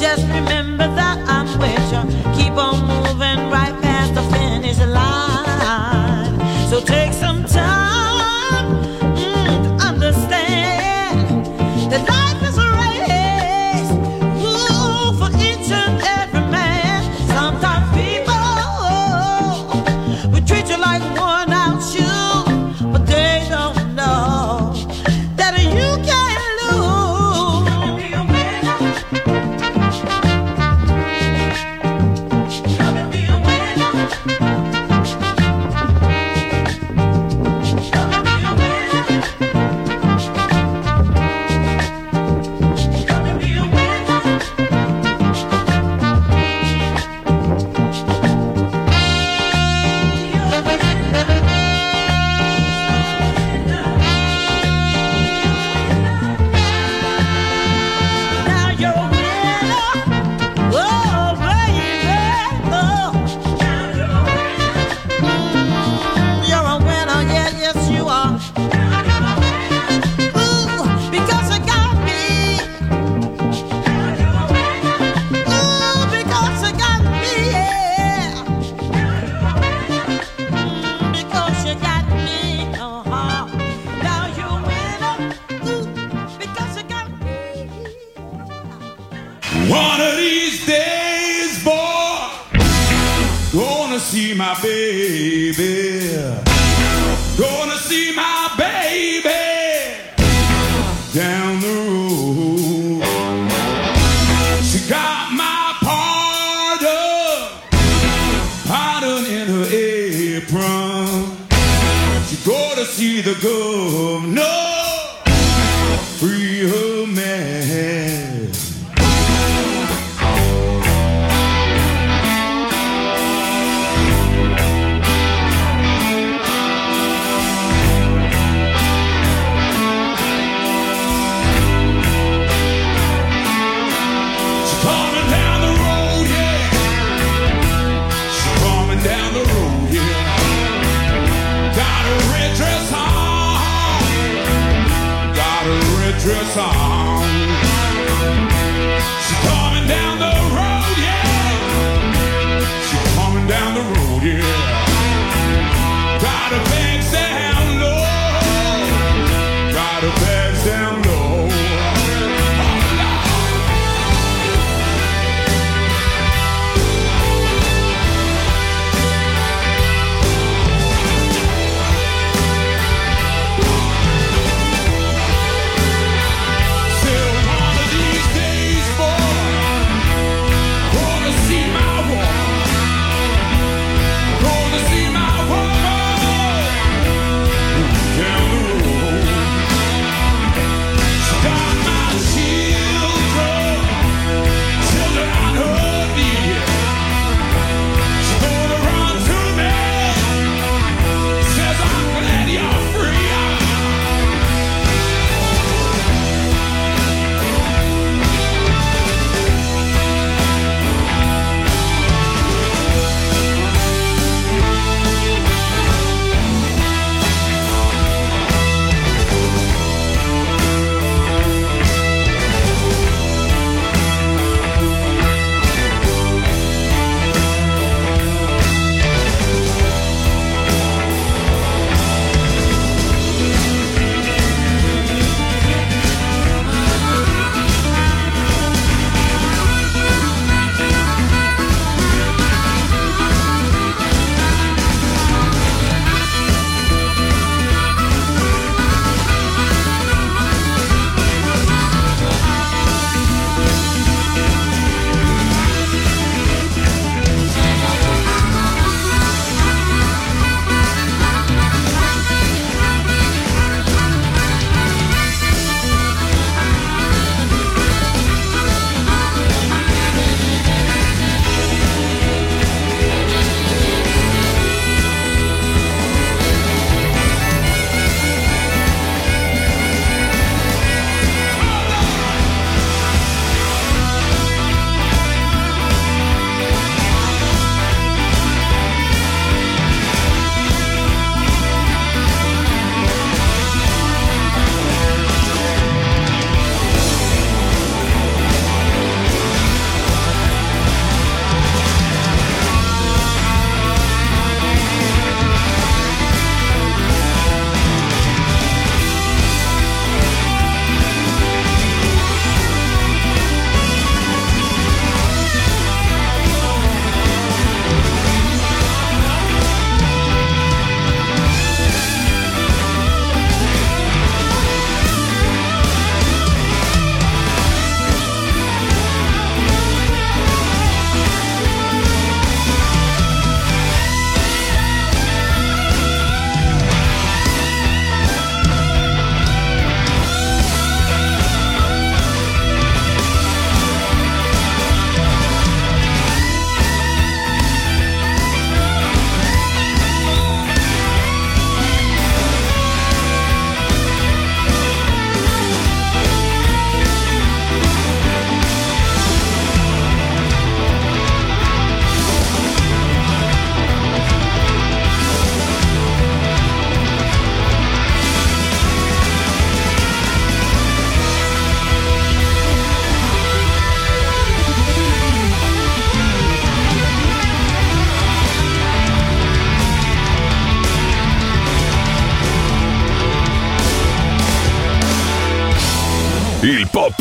Just remember that to see the governor. She's coming down the road, yeah. She's coming down the road, yeah.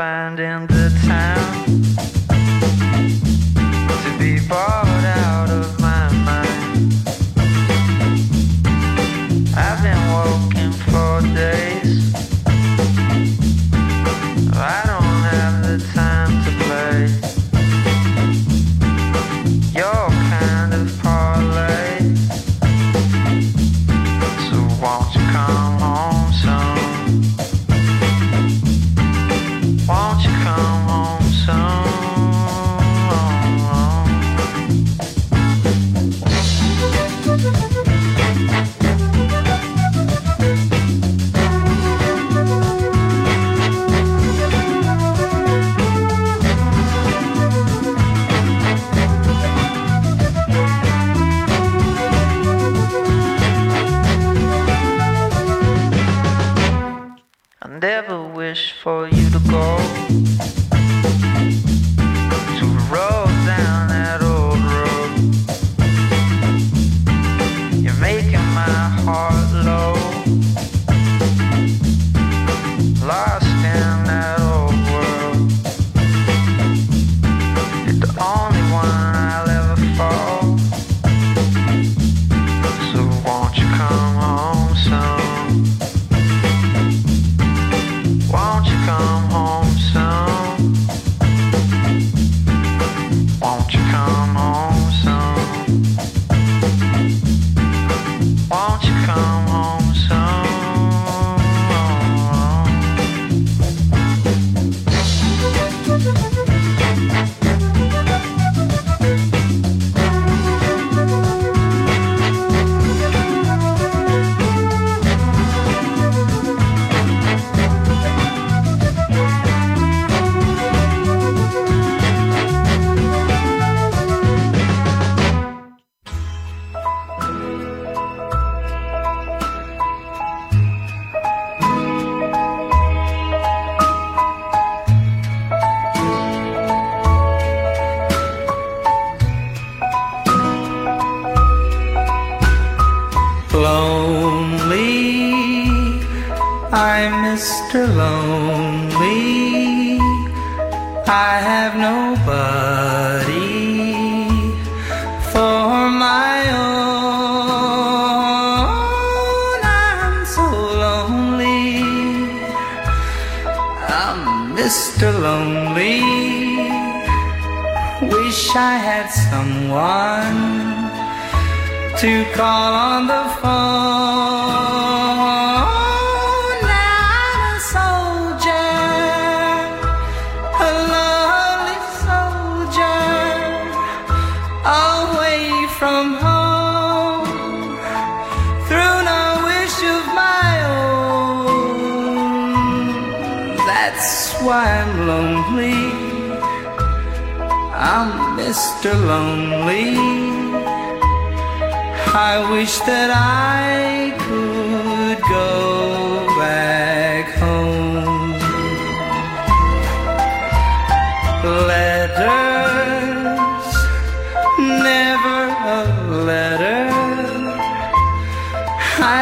Is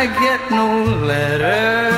it get no now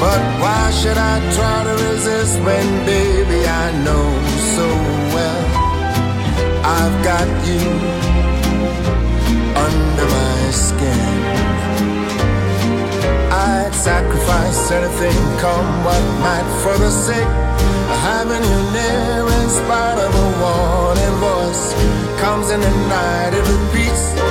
But why should I try to resist when, baby, I know so well I've got you under my skin? I'd sacrifice anything, come what might, for the sake of having you near. In spite of a warning voice, comes in the night, it repeats.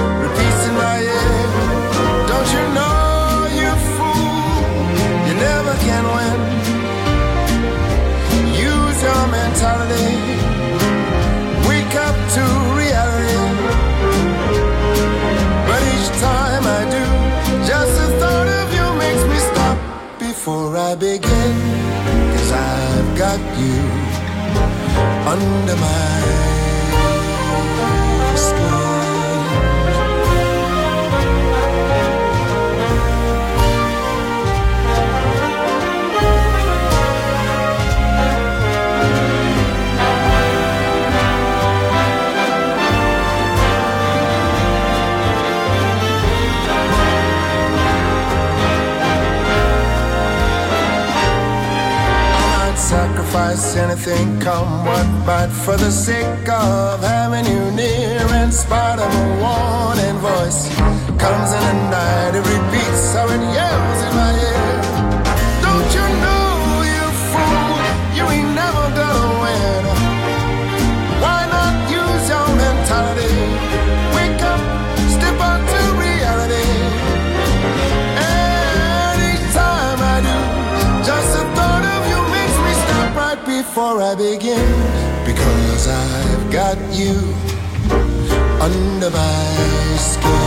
before I begin, cause I've got you under my sacrifice anything come what might for the sake of having you near in spite of a warning voice. Comes in the night it repeats how it yells in my ear before I begin, because I've got you under my skin.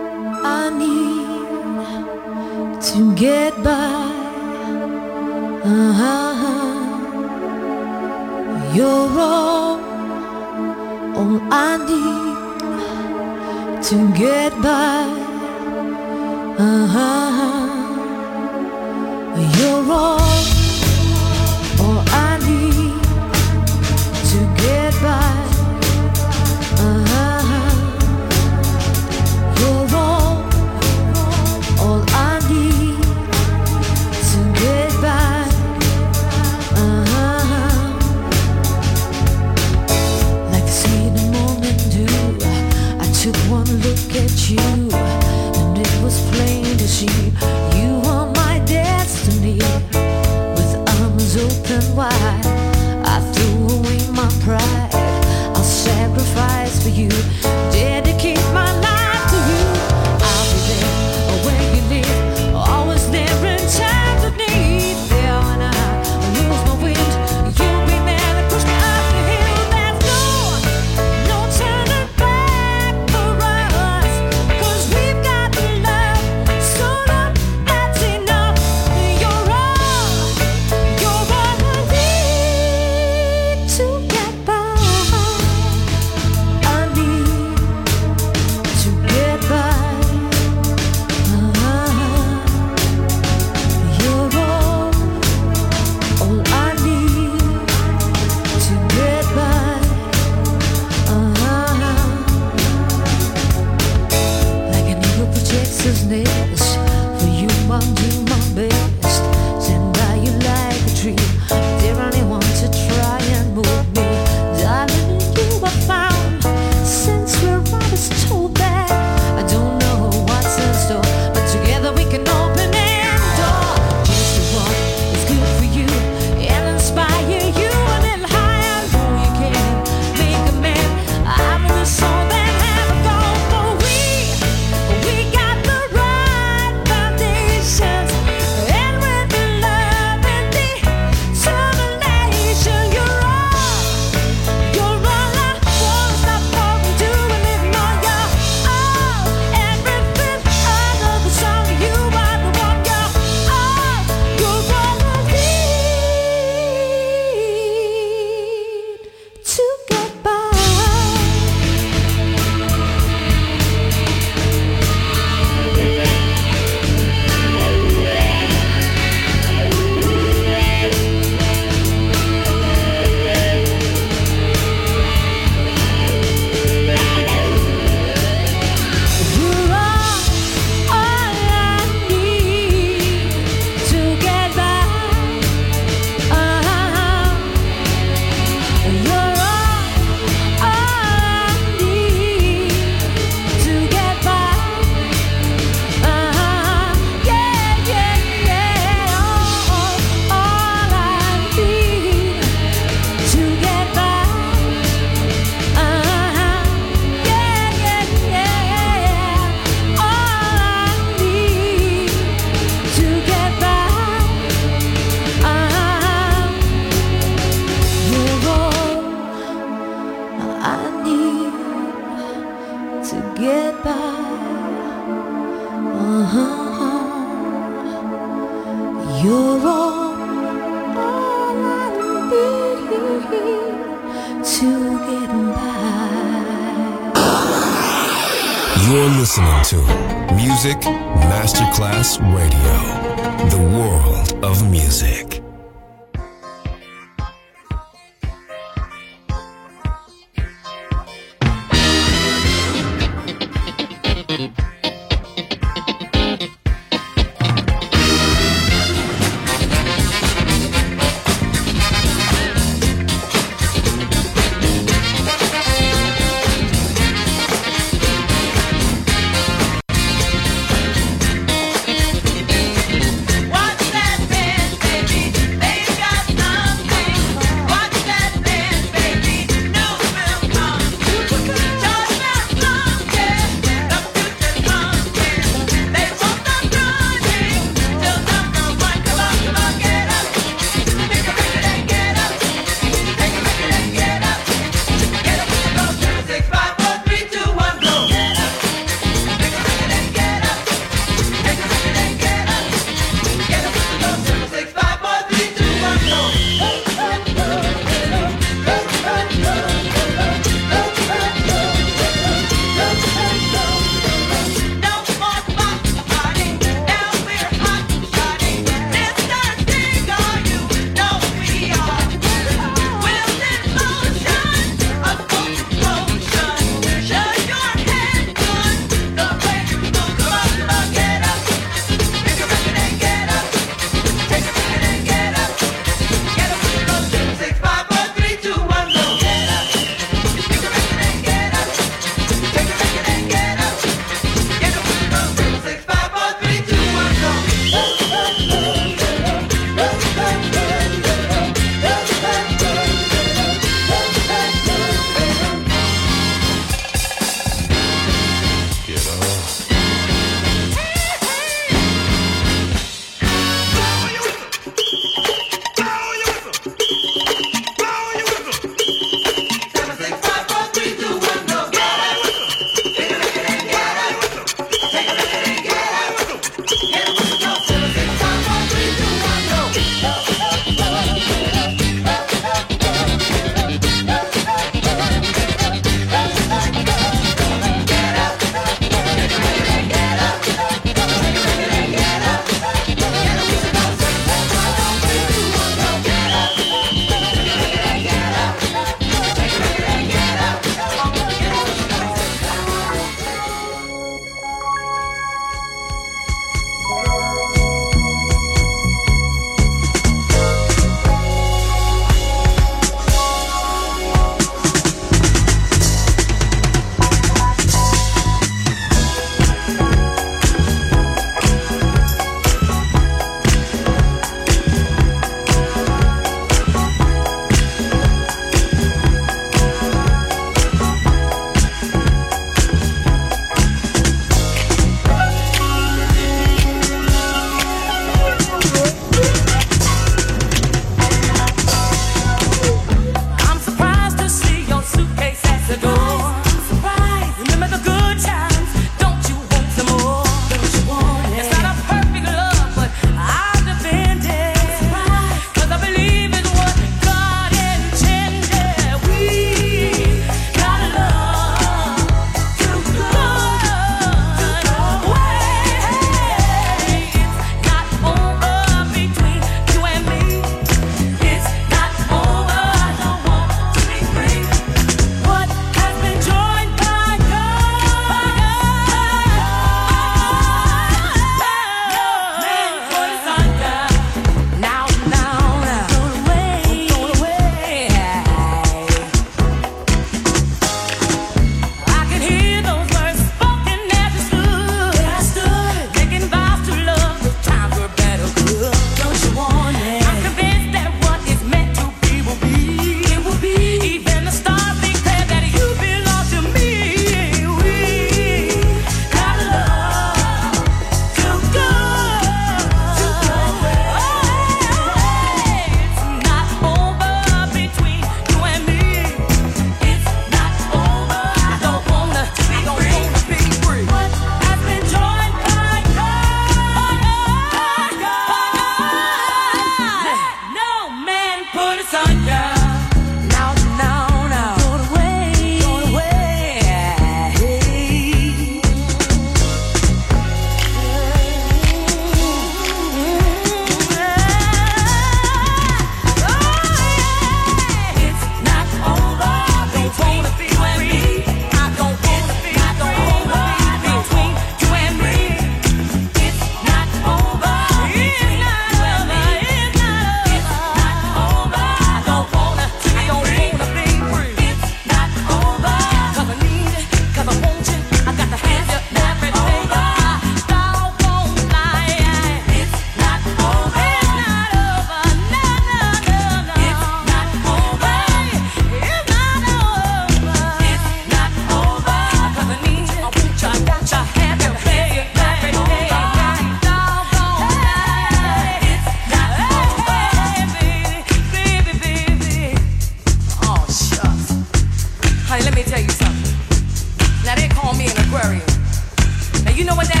Know what that? That